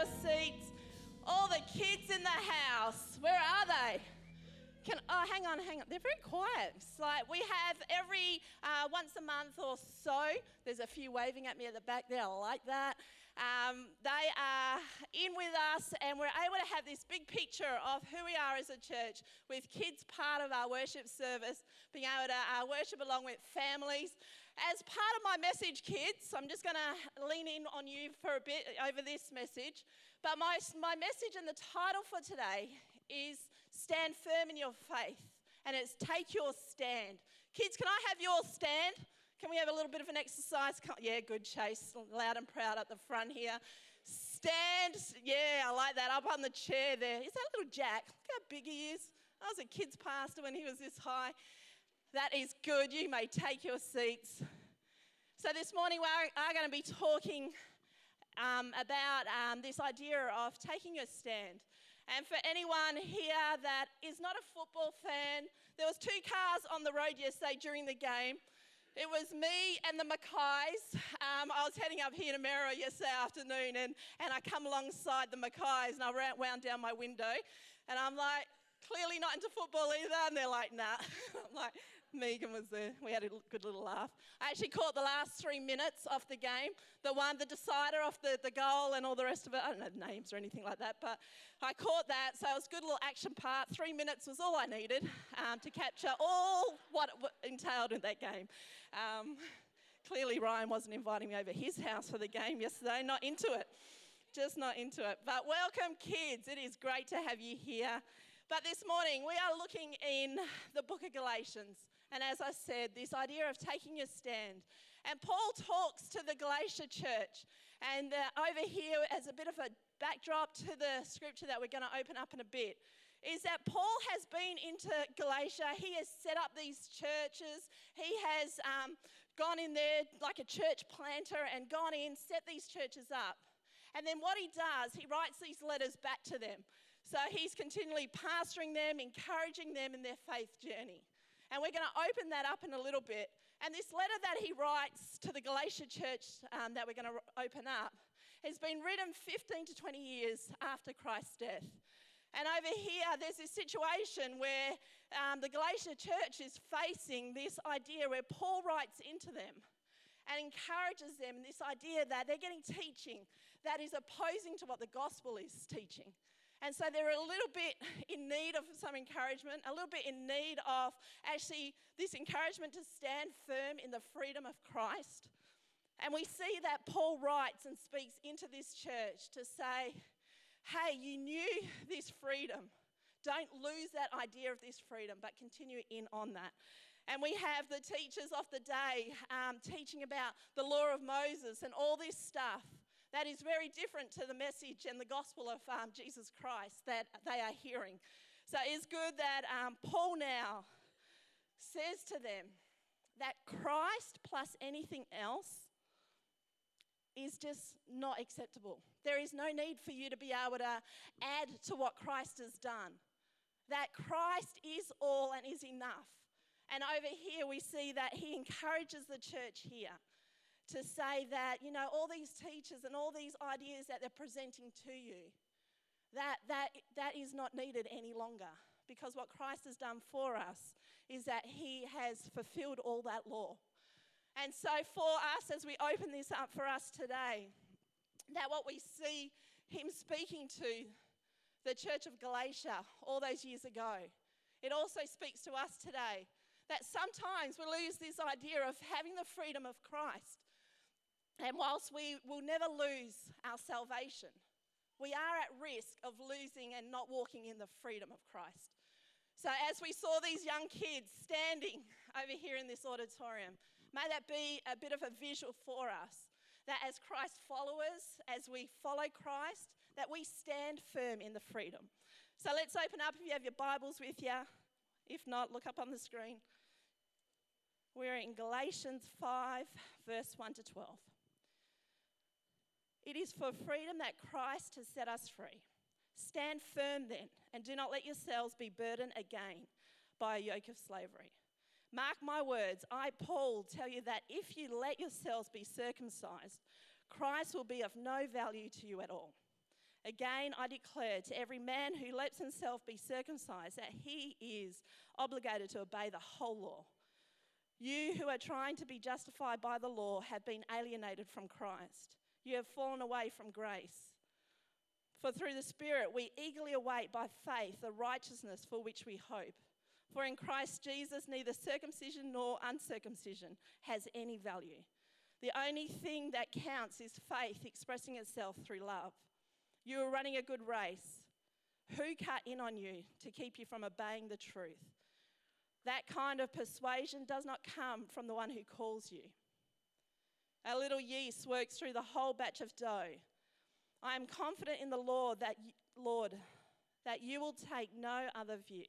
your seats. All the kids in the house, where are they? Can, oh, hang on, hang on. They're very quiet. It's like we have every uh, once a month or so. There's a few waving at me at the back there. I like that. Um, they are in with us, and we're able to have this big picture of who we are as a church, with kids part of our worship service, being able to uh, worship along with families. As part of my message, kids, I'm just going to lean in on you for a bit over this message. But my, my message and the title for today is Stand Firm in Your Faith, and it's Take Your Stand. Kids, can I have your stand? Can we have a little bit of an exercise? Yeah, good, Chase. Loud and proud at the front here. Stand. Yeah, I like that. Up on the chair there. Is that a little Jack? Look how big he is. I was a kid's pastor when he was this high. That is good. You may take your seats. So, this morning we are going to be talking um, about um, this idea of taking a stand. And for anyone here that is not a football fan, there was two cars on the road yesterday during the game. It was me and the Mackays. Um, I was heading up here to Merrill yesterday afternoon, and, and I come alongside the Mackays, and I wound down my window, and I'm like, clearly not into football either. And they're like, nah. I'm like, Megan was there. We had a good little laugh. I actually caught the last three minutes of the game, the one, the decider of the, the goal and all the rest of it. I don't know the names or anything like that, but I caught that. So it was a good little action part. Three minutes was all I needed um, to capture all what entailed in that game. Um, clearly, Ryan wasn't inviting me over his house for the game yesterday, not into it. Just not into it. But welcome, kids. It is great to have you here. But this morning we are looking in the book of Galatians. And as I said, this idea of taking a stand. And Paul talks to the Galatia church. And uh, over here, as a bit of a backdrop to the scripture that we're going to open up in a bit, is that Paul has been into Galatia. He has set up these churches. He has um, gone in there like a church planter and gone in, set these churches up. And then what he does, he writes these letters back to them. So he's continually pastoring them, encouraging them in their faith journey. And we're going to open that up in a little bit. And this letter that he writes to the Galatia church um, that we're going to open up has been written 15 to 20 years after Christ's death. And over here, there's this situation where um, the Galatia church is facing this idea where Paul writes into them and encourages them this idea that they're getting teaching that is opposing to what the gospel is teaching. And so they're a little bit in need of some encouragement, a little bit in need of actually this encouragement to stand firm in the freedom of Christ. And we see that Paul writes and speaks into this church to say, hey, you knew this freedom. Don't lose that idea of this freedom, but continue in on that. And we have the teachers of the day um, teaching about the law of Moses and all this stuff that is very different to the message and the gospel of um, Jesus Christ that they are hearing. So it's good that um, Paul now says to them that Christ plus anything else is just not acceptable. There is no need for you to be able to add to what Christ has done. That Christ is all and is enough. And over here, we see that he encourages the church here to say that, you know, all these teachers and all these ideas that they're presenting to you, that, that, that is not needed any longer. Because what Christ has done for us is that he has fulfilled all that law. And so, for us, as we open this up for us today, that what we see him speaking to the church of Galatia all those years ago, it also speaks to us today that sometimes we lose this idea of having the freedom of Christ. And whilst we will never lose our salvation, we are at risk of losing and not walking in the freedom of Christ. So, as we saw these young kids standing over here in this auditorium, may that be a bit of a visual for us that as Christ followers, as we follow Christ, that we stand firm in the freedom. So, let's open up if you have your Bibles with you. If not, look up on the screen. We're in Galatians 5, verse 1 to 12. It is for freedom that Christ has set us free. Stand firm then, and do not let yourselves be burdened again by a yoke of slavery. Mark my words, I, Paul, tell you that if you let yourselves be circumcised, Christ will be of no value to you at all. Again, I declare to every man who lets himself be circumcised that he is obligated to obey the whole law. You who are trying to be justified by the law have been alienated from Christ. You have fallen away from grace. For through the Spirit we eagerly await by faith the righteousness for which we hope. For in Christ Jesus, neither circumcision nor uncircumcision has any value. The only thing that counts is faith expressing itself through love. You are running a good race. Who cut in on you to keep you from obeying the truth? That kind of persuasion does not come from the one who calls you. A little yeast works through the whole batch of dough. I am confident in the Lord that Lord that you will take no other view.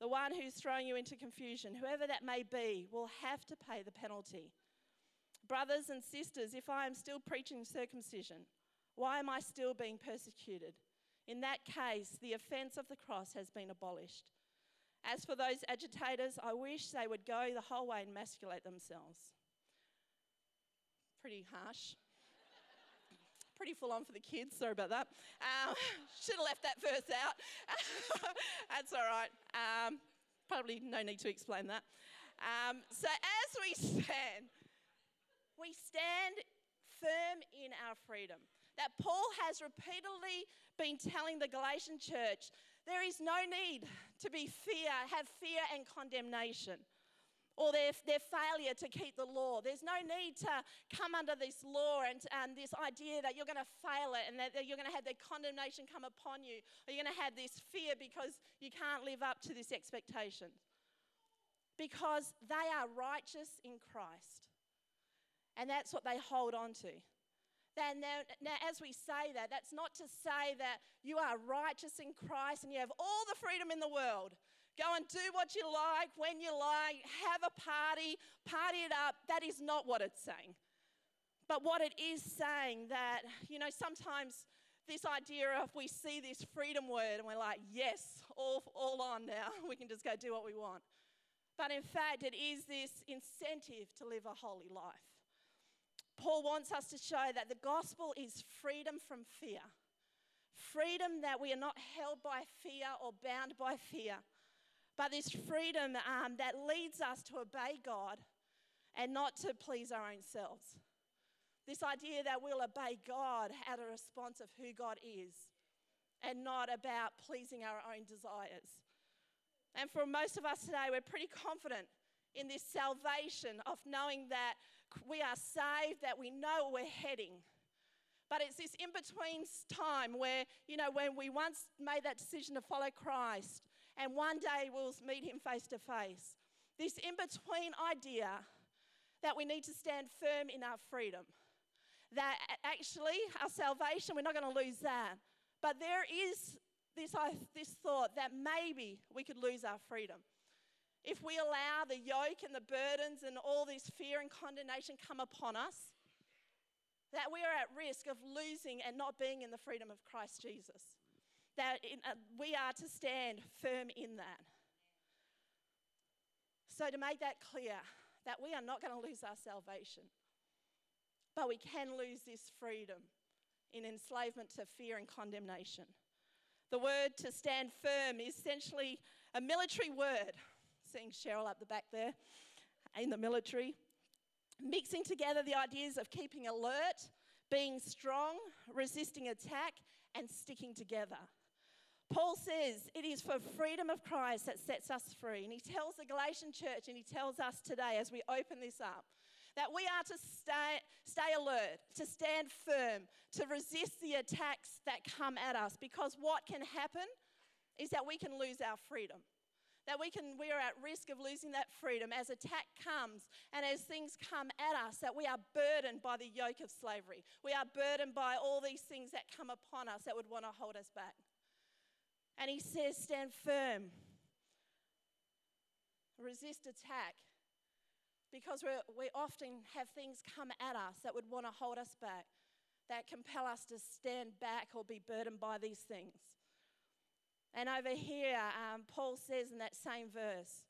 The one who's throwing you into confusion, whoever that may be, will have to pay the penalty. Brothers and sisters, if I am still preaching circumcision, why am I still being persecuted? In that case, the offense of the cross has been abolished. As for those agitators, I wish they would go the whole way and emasculate themselves. Pretty harsh. Pretty full on for the kids, sorry about that. Um, should have left that verse out. That's all right. Um, probably no need to explain that. Um, so, as we stand, we stand firm in our freedom. That Paul has repeatedly been telling the Galatian church there is no need to be fear, have fear and condemnation or their, their failure to keep the law. There's no need to come under this law and, and this idea that you're going to fail it and that, you're going to have the condemnation come upon you, or you're going to have this fear because you can't live up to this expectation. Because they are righteous in Christ. And that's what they hold on to. Then now, now, as we say that, that's not to say that you are righteous in Christ and you have all the freedom in the world. Go and do what you like, when you like, have a party, party it up. That is not what it's saying. But what it is saying that, you know, sometimes this idea of we see this freedom word and we're like, yes, all, all on now. We can just go do what we want. But in fact, it is this incentive to live a holy life. Paul wants us to show that the gospel is freedom from fear. Freedom that we are not held by fear or bound by fear, but this freedom um, that leads us to obey God and not to please our own selves. This idea that we'll obey God out of response of who God is and not about pleasing our own desires. And for most of us today, we're pretty confident in this salvation of knowing that we are saved, that we know where we're heading. But it's this in between time where, you know, when we once made that decision to follow Christ and one day we'll meet him face to face. This in between idea that we need to stand firm in our freedom. That actually, our salvation, we're not going to lose that. But there is this, this thought that maybe we could lose our freedom if we allow the yoke and the burdens and all this fear and condemnation come upon us, that we are at risk of losing and not being in the freedom of Christ Jesus. That in, uh, we are to stand firm in that. So, to make that clear, that we are not going to lose our salvation, but we can lose this freedom in enslavement to fear and condemnation. The word to stand firm is essentially a military word seeing Cheryl up the back there in the military. Mixing together the ideas of keeping alert, being strong, resisting attack, and sticking together. Paul says it is for freedom of Christ that sets us free. And he tells the Galatian church, and he tells us today as we open this up, that we are to stay, stay alert, to stand firm, to resist the attacks that come at us. Because what can happen is that we can lose our freedom that we can we are at risk of losing that freedom as attack comes and as things come at us that we are burdened by the yoke of slavery we are burdened by all these things that come upon us that would want to hold us back and he says stand firm resist attack because we often have things come at us that would want to hold us back that compel us to stand back or be burdened by these things and over here, um, Paul says in that same verse,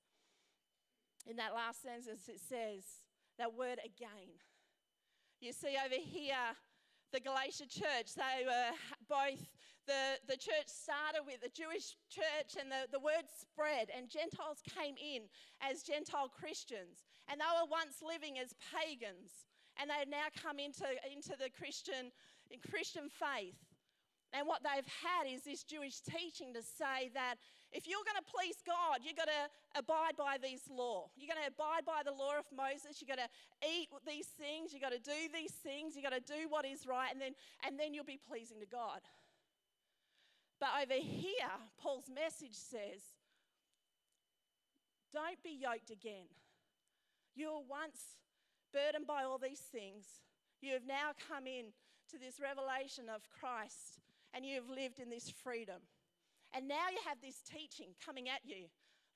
in that last sentence, it says that word again. You see over here, the Galatia church. They were both, the, the church started with the Jewish church and the, the word spread, and Gentiles came in as Gentile Christians. And they were once living as pagans, and they have now come into, into the Christian, Christian faith. And what they've had is this Jewish teaching to say that if you're going to please God, you've got to abide by these law. You're going to abide by the law of Moses. You've got to eat these things. You've got to do these things. You've got to do what is right, and then, and then you'll be pleasing to God. But over here, Paul's message says, don't be yoked again. You were once burdened by all these things. You have now come in to this revelation of Christ and you have lived in this freedom. And now you have this teaching coming at you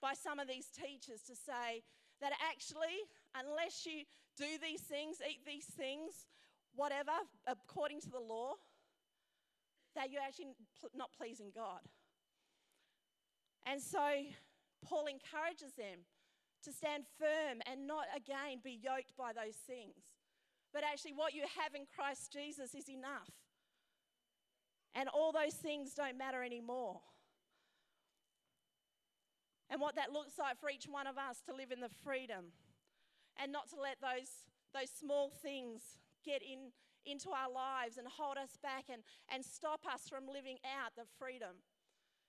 by some of these teachers to say that actually, unless you do these things, eat these things, whatever, according to the law, that you're actually not pleasing God. And so Paul encourages them to stand firm and not again be yoked by those things. But actually, what you have in Christ Jesus is enough. And all those things don't matter anymore and what that looks like for each one of us to live in the freedom and not to let those, those small things get in, into our lives and hold us back and, and stop us from living out the freedom.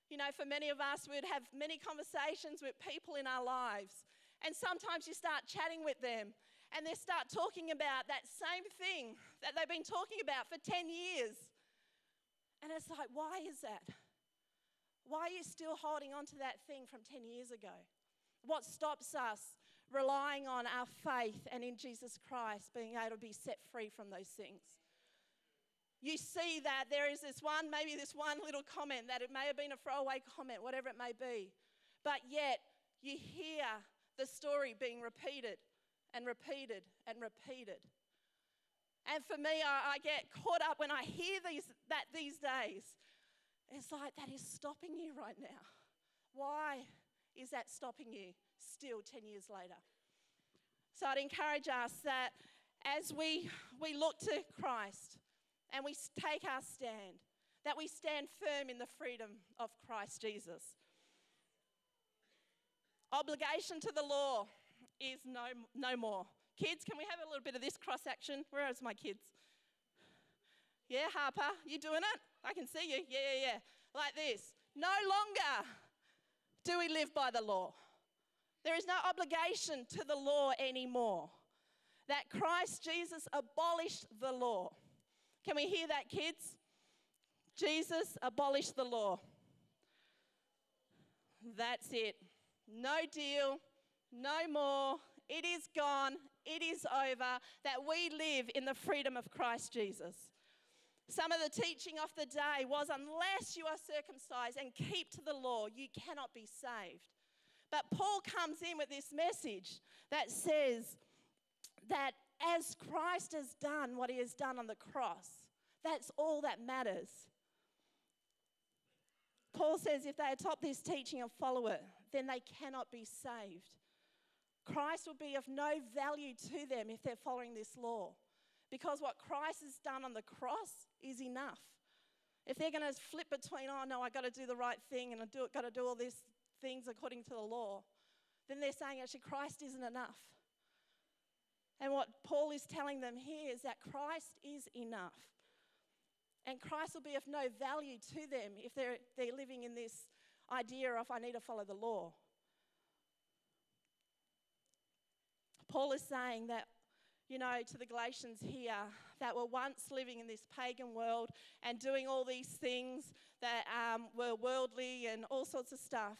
You know, for many of us, we'd have many conversations with people in our lives, and sometimes you start chatting with them and they start talking about that same thing that they've been talking about for 10 years. And it's like, why is that? Why are you still holding on to that thing from 10 years ago? What stops us relying on our faith and in Jesus Christ being able to be set free from those things? You see that there is this one, maybe this one little comment that it may have been a throwaway comment, whatever it may be, but yet you hear the story being repeated and repeated and repeated. And for me, I, I, get caught up when I hear these, that these days it's like that is stopping you right now. Why is that stopping you still 10 years later? So I'd encourage us that as we, we look to Christ and we take our stand, that we stand firm in the freedom of Christ Jesus. Obligation to the law is no, no more. Kids, can we have a little bit of this cross action? Where is my kids? Yeah, Harper, you doing it? I can see you. Yeah, yeah, yeah. Like this. No longer do we live by the law. There is no obligation to the law anymore. That Christ Jesus abolished the law. Can we hear that, kids? Jesus abolished the law. That's it. No deal, no more. It is gone. It is over. That we live in the freedom of Christ Jesus. Some of the teaching of the day was unless you are circumcised and keep to the law, you cannot be saved. But Paul comes in with this message that says that as Christ has done what he has done on the cross, that's all that matters. Paul says if they adopt this teaching and follow it, then they cannot be saved. Christ will be of no value to them if they're following this law. Because what Christ has done on the cross is enough. If they're going to flip between, oh no, I got to do the right thing and I do, got to do all these things according to the law, then they're saying actually Christ isn't enough. And what Paul is telling them here is that Christ is enough. And Christ will be of no value to them if they're, they're living in this idea of I need to follow the law. Paul is saying that you know, to the Galatians here that were once living in this pagan world and doing all these things that um, were worldly and all sorts of stuff.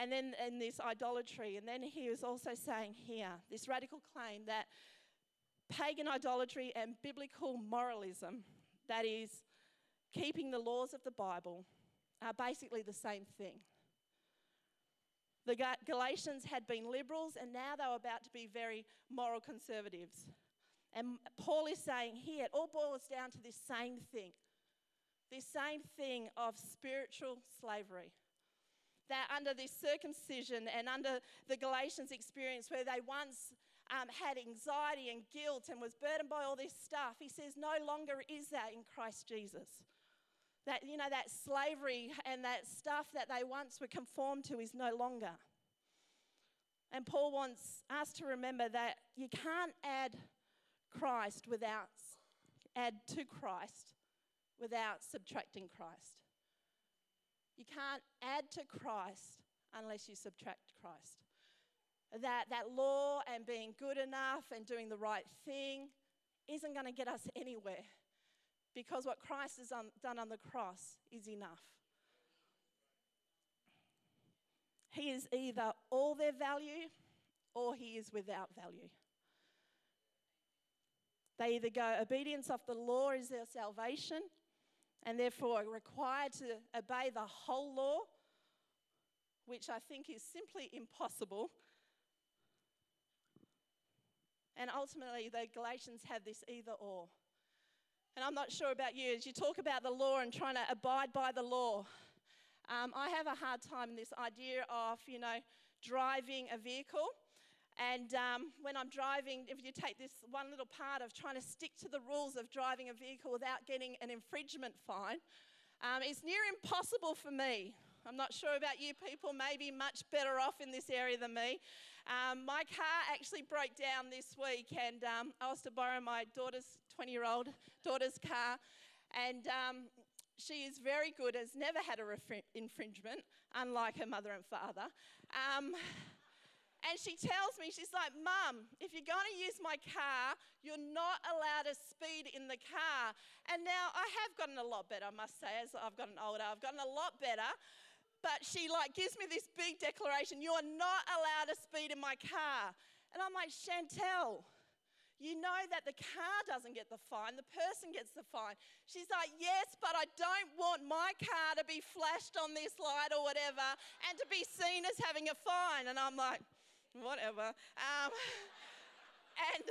And then in this idolatry. And then he was also saying here this radical claim that pagan idolatry and biblical moralism, that is, keeping the laws of the Bible, are basically the same thing. The Galatians had been liberals and now they were about to be very moral conservatives. And Paul is saying here, it all boils down to this same thing this same thing of spiritual slavery. That under this circumcision and under the Galatians' experience, where they once um, had anxiety and guilt and was burdened by all this stuff, he says, no longer is that in Christ Jesus. That, you know, that slavery and that stuff that they once were conformed to is no longer. And Paul wants us to remember that you can't add Christ without, add to Christ without subtracting Christ. You can't add to Christ unless you subtract Christ. That, that law and being good enough and doing the right thing isn't going to get us anywhere because what Christ has done on the cross is enough. He is either all their value or he is without value. They either go, obedience of the law is their salvation, and therefore required to obey the whole law, which I think is simply impossible. And ultimately, the Galatians have this either or. And I'm not sure about you, as you talk about the law and trying to abide by the law, um, I have a hard time in this idea of, you know, driving a vehicle. And um, when I'm driving, if you take this one little part of trying to stick to the rules of driving a vehicle without getting an infringement fine, um, it's near impossible for me. I'm not sure about you people, maybe much better off in this area than me. Um, my car actually broke down this week, and um, I was to borrow my daughter's 20 year old daughter's car. And um, she is very good, has never had a refri- infringement, unlike her mother and father. And she tells me, she's like, Mum, if you're going to use my car, you're not allowed to speed in the car. And now I have gotten a lot better, I must say, as I've gotten older. I've gotten a lot better but she like gives me this big declaration you're not allowed to speed in my car and i'm like chantel you know that the car doesn't get the fine the person gets the fine she's like yes but i don't want my car to be flashed on this light or whatever and to be seen as having a fine and i'm like whatever um, and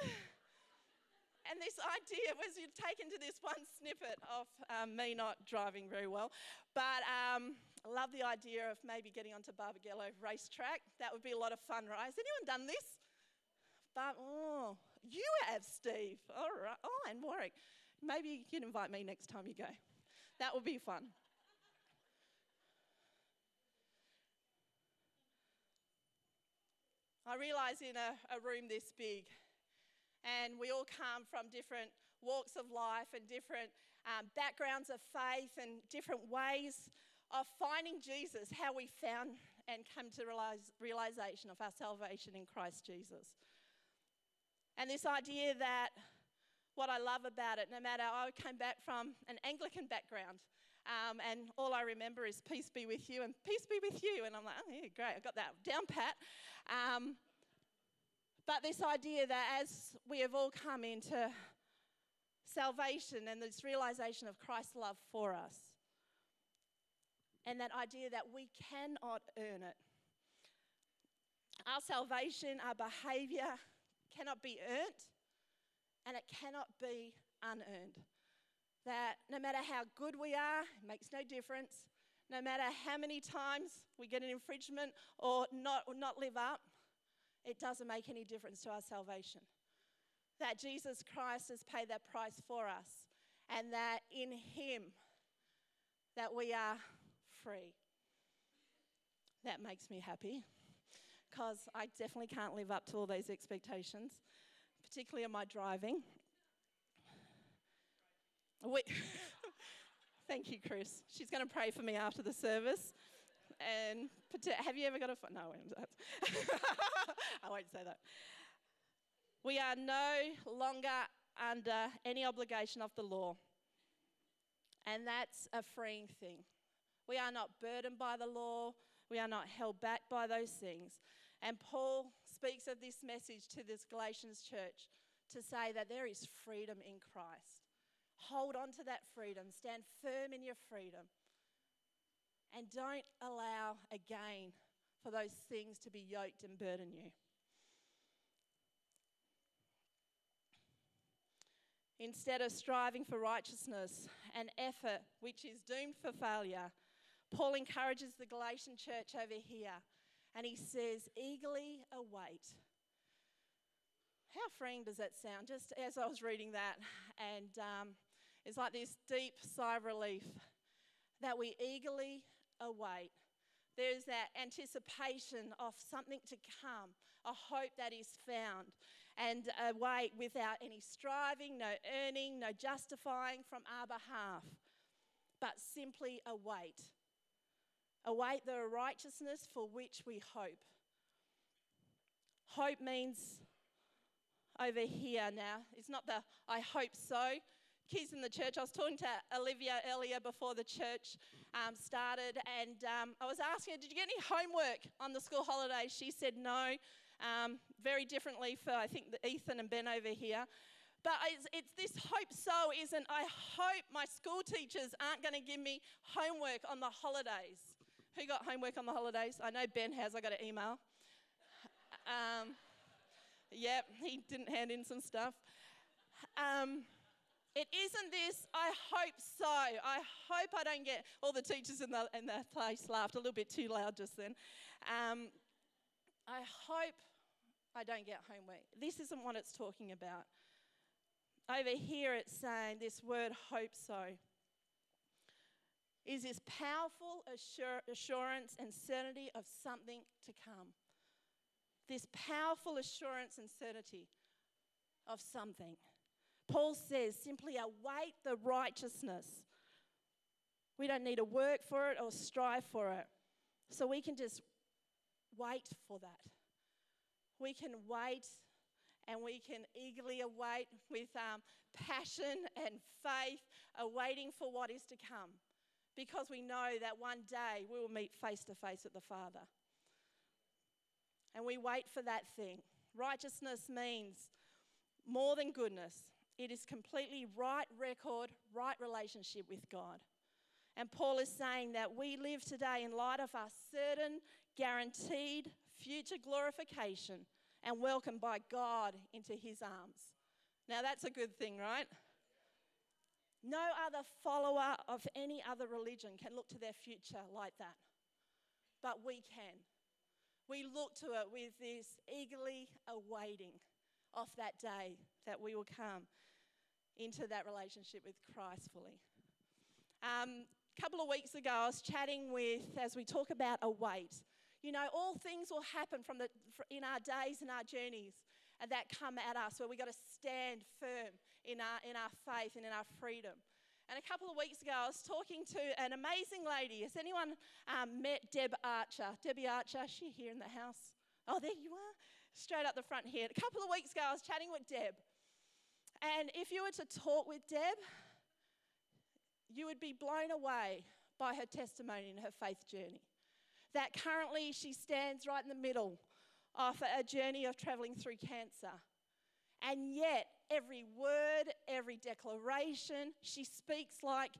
and this idea was you'd taken to this one snippet of um, me not driving very well but um, I love the idea of maybe getting onto Barbagallo racetrack. That would be a lot of fun, right? Has anyone done this? But, oh, you have, Steve. All right. Oh, and Warwick. Maybe you can invite me next time you go. That would be fun. I realise in a, a room this big, and we all come from different walks of life and different um, backgrounds of faith and different ways of finding Jesus, how we found and come to realize, realization of our salvation in Christ Jesus. And this idea that what I love about it, no matter I came back from an Anglican background, um, and all I remember is peace be with you and peace be with you. And I'm like, oh, yeah, great, I got that down pat. Um, but this idea that as we have all come into salvation and this realization of Christ's love for us, and that idea that we cannot earn it. Our salvation, our behavior cannot be earned and it cannot be unearned. That no matter how good we are, it makes no difference. No matter how many times we get an infringement or not, or not live up, it doesn't make any difference to our salvation. That Jesus Christ has paid that price for us, and that in Him that we are free. That makes me happy because I definitely can't live up to all those expectations, particularly in my driving. We Thank you, Chris. She's going to pray for me after the service. And have you ever got a phone? No, I won't say that. We are no longer under any obligation of the law, and that's a freeing thing. We are not burdened by the law. We are not held back by those things. And Paul speaks of this message to this Galatians church to say that there is freedom in Christ. Hold on to that freedom, stand firm in your freedom, and don't allow again for those things to be yoked and burden you. Instead of striving for righteousness and effort, which is doomed for failure, Paul encourages the Galatian church over here and he says, eagerly await How freeing does that sound? Just as I was reading that, and um, it's like this deep sigh of relief that we eagerly await. There's that anticipation of something to come, a hope that is found, and a wait without any striving, no earning, no justifying from our behalf, but simply await. Await the righteousness for which we hope. Hope means over here now. It's not the I hope so. Kids in the church, I was talking to Olivia earlier before the church um, started, and um, I was asking her, Did you get any homework on the school holidays? She said no. Um, very differently for, I think, Ethan and Ben over here. But it's, it's, this hope so isn't, I hope my school teachers aren't going to give me homework on the holidays. Who got homework on the holidays? I know Ben has, I got an email. Um, Yep, he didn't hand in some stuff. Um, it isn't this, I hope so. I hope I don't get, all the teachers in the, in the place laughed a little bit too loud just then. Um, I hope I don't get homework. This isn't what it's talking about. Over here, it's saying this word hope so is this powerful assur- assurance and certainty of something to come this powerful assurance and certainty of something. Paul says simply await the righteousness. We don't need to work for it or strive for it. So we can just wait for that. We can wait and we can eagerly await with um, passion and faith, awaiting for what is to come. Because we know that one day we will meet face to face with the Father and we wait for that thing. Righteousness means more than goodness, it is completely right record, right relationship with God. And Paul is saying that we live today in light of our certain, guaranteed future glorification and welcomed by God into his arms. Now, that's a good thing, right? No other follower of any other religion can look to their future like that. But we can we look to it with this eagerly awaiting of that day that we will come into that relationship with Christ fully. Um, a couple of weeks ago, I was chatting with, as we talk about await, you know, all things will happen from the, in our days and our journeys that come at us where we've got to stand firm in our, in our faith and in our freedom. And a couple of weeks ago, I was talking to an amazing lady. Has anyone um, met Deb Archer? Debbie Archer, is she here in the house? Oh, there you are, straight up the front here. A couple of weeks ago, I was chatting with Deb. And if you were to talk with Deb, you would be blown away by her testimony and her faith journey. That currently she stands right in the middle of a journey of traveling through cancer. And yet, every word, every declaration, she speaks like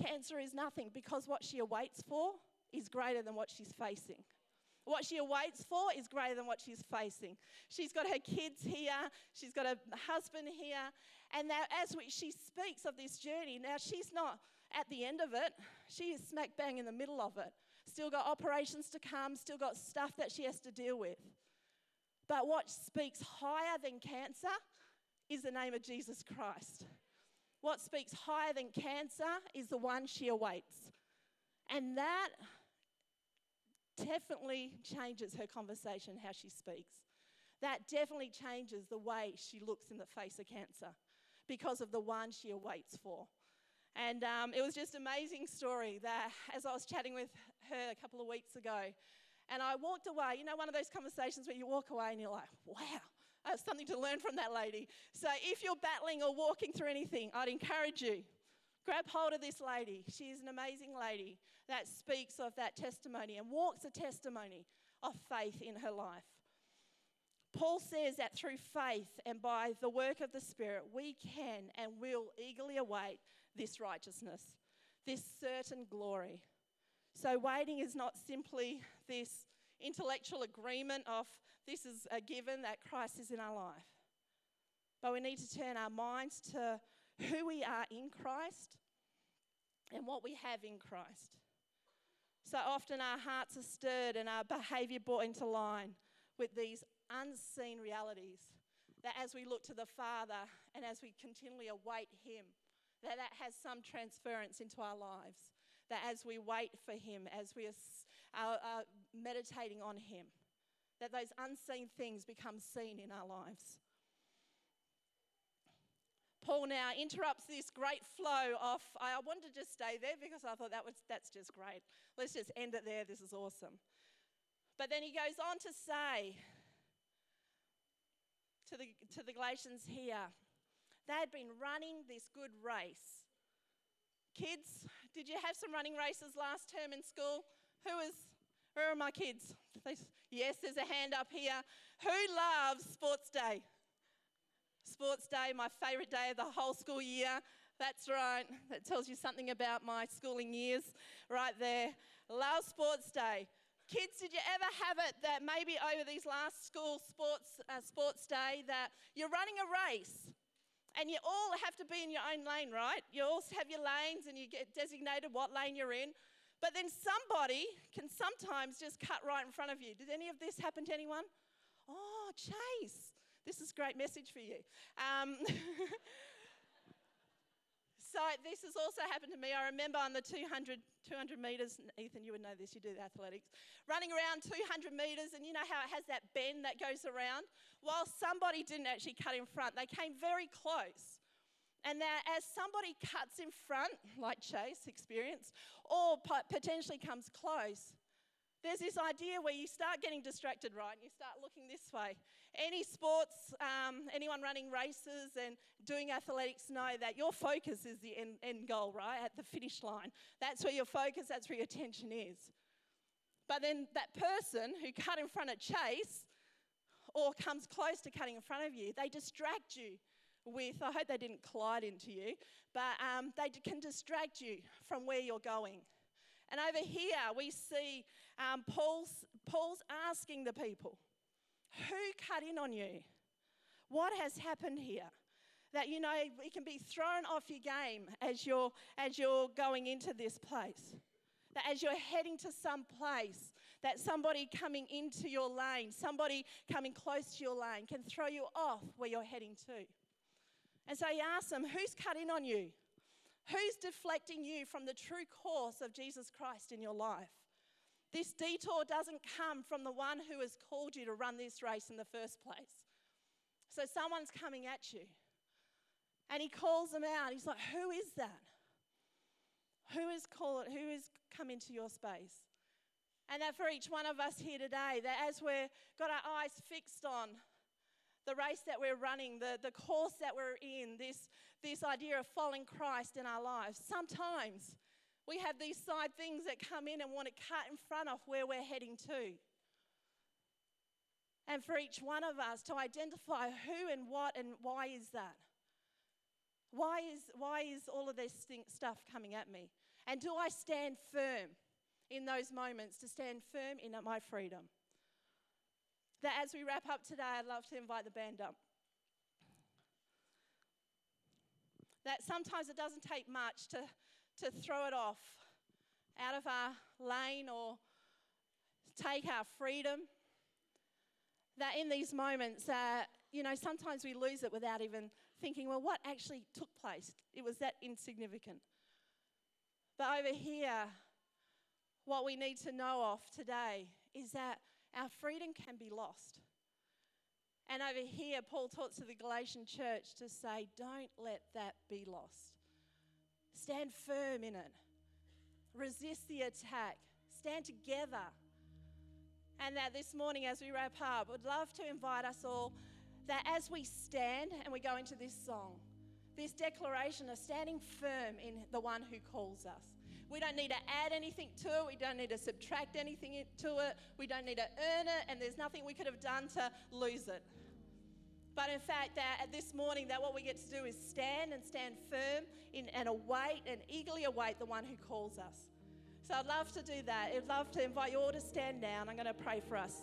cancer is nothing because what she awaits for is greater than what she's facing. What she awaits for is greater than what she's facing. She's got her kids here, she's got a husband here, and now as we, she speaks of this journey, now she's not at the end of it, she is smack bang in the middle of it. Still got operations to come, still got stuff that she has to deal with. But what speaks higher than cancer is the name of Jesus Christ. What speaks higher than cancer is the one she awaits. And that definitely changes her conversation, how she speaks. That definitely changes the way she looks in the face of cancer because of the one she awaits for. And um, it was just amazing story that as I was chatting with her a couple of weeks ago, and I walked away. You know, one of those conversations where you walk away and you're like, wow, I have something to learn from that lady. So if you're battling or walking through anything, I'd encourage you. Grab hold of this lady. She is an amazing lady that speaks of that testimony and walks a testimony of faith in her life. Paul says that through faith and by the work of the Spirit, we can and will eagerly await this righteousness, this certain glory. So, waiting is not simply this intellectual agreement of this is a given that Christ is in our life, but we need to turn our minds to who we are in Christ and what we have in Christ. So often our hearts are stirred and our behavior brought into line with these unseen realities that as we look to the Father and as we continually await Him, that that has some transference into our lives. That as we wait for Him, as we are, are, meditating on Him, that those unseen things become seen in our lives. Now interrupts this great flow of. I wanted to just stay there because I thought that was that's just great. Let's just end it there. This is awesome. But then he goes on to say to the, to the Galatians here, they had been running this good race. Kids, did you have some running races last term in school? Who was, where are my kids? Yes, there's a hand up here. Who loves sports day? Sports day, my favourite day of the whole school year. That's right. That tells you something about my schooling years right there. Love sports day. Kids, did you ever have it that maybe over these last school sports, uh, sports day that you're running a race and you all have to be in your own lane, right? You all have your lanes and you get designated what lane you're in. But then somebody can sometimes just cut right in front of you. Did any of this happen to anyone? Oh, Chase, this is a great message for you. Um, So this has also happened to me. I remember on the 200, 200 metres, Ethan, you would know this, you do the athletics, running around 200 metres, and you know how it has that bend that goes around? While somebody didn't actually cut in front, they came very close. And that as somebody cuts in front, like Chase experienced, or potentially comes close, there's this idea where you start getting distracted, right? And you start looking this way. Any sports, um, anyone running races and doing athletics know that your focus is the end, end goal, right? At the finish line. That's where your focus, that's where your attention is. But then that person who cut in front of Chase or comes close to cutting in front of you, they distract you with, I hope they didn't collide into you, but um, they can distract you from where you're going. And over here, we see um, Paul's, Paul's asking the people, Who cut in on you? What has happened here? That you know, it can be thrown off your game as you're, as you're going into this place. That as you're heading to some place, that somebody coming into your lane, somebody coming close to your lane, can throw you off where you're heading to. And so he asks them, Who's cut in on you? Who's deflecting you from the true course of Jesus Christ in your life? This detour doesn't come from the one who has called you to run this race in the first place. So someone's coming at you. And he calls them out. He's like, Who is that? Who is called who has come into your space? And that for each one of us here today, that as we've got our eyes fixed on the race that we're running, the, the course that we're in, this, this idea of following Christ in our lives, sometimes we have these side things that come in and want to cut in front of where we're heading to. And for each one of us to identify who and what and why is that? Why is, why is all of this stuff coming at me? And do I stand firm in those moments to stand firm in my freedom? That as we wrap up today, I'd love to invite the band up. That sometimes it doesn't take much to to throw it off out of our lane or take our freedom. That in these moments, uh, you know, sometimes we lose it without even thinking, well, what actually took place? It was that insignificant. But over here, what we need to know of today is that our freedom can be lost. And over here, Paul talks to the Galatian church to say, don't let that be lost. Stand firm in it. Resist the attack. Stand together. And that this morning, as we wrap up, would love to invite us all that as we stand and we go into this song, this declaration of standing firm in the one who calls us. We don't need to add anything to it. We don't need to subtract anything to it. We don't need to earn it. And there's nothing we could have done to lose it. But in fact, that this morning, that what we get to do is stand and stand firm in, and await and eagerly await the one who calls us. So I'd love to do that. I'd love to invite you all to stand down. I'm going to pray for us.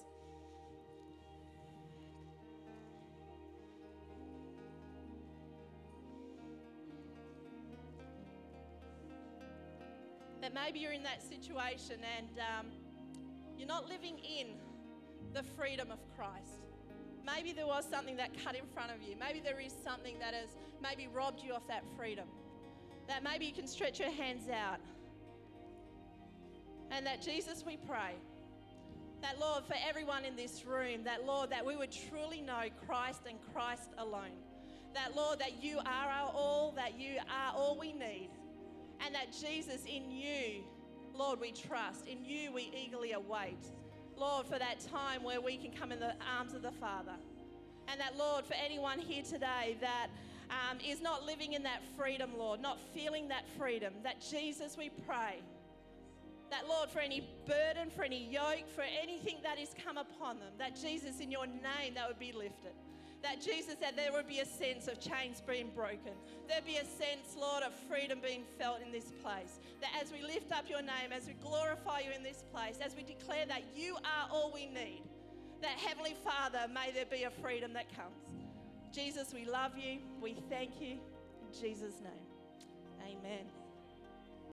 That maybe you're in that situation and um, you're not living in the freedom of Christ Maybe there was something that cut in front of you. Maybe there is something that has maybe robbed you of that freedom. That maybe you can stretch your hands out. And that Jesus, we pray, that Lord, for everyone in this room, that Lord, that we would truly know Christ and Christ alone. That Lord, that you are our all, that you are all we need. And that Jesus, in you, Lord, we trust. In you, we eagerly await. Lord, for that time where we can come in the arms of the Father. And that, Lord, for anyone here today that um, is not living in that freedom, Lord, not feeling that freedom, that Jesus, we pray, that, Lord, for any burden, for any yoke, for anything that has come upon them, that Jesus, in your name, that would be lifted. That Jesus, that there would be a sense of chains being broken. There'd be a sense, Lord, of freedom being felt in this place. That as we lift up your name, as we glorify you in this place, as we declare that you are all we need, that Heavenly Father, may there be a freedom that comes. Jesus, we love you. We thank you. In Jesus' name, amen.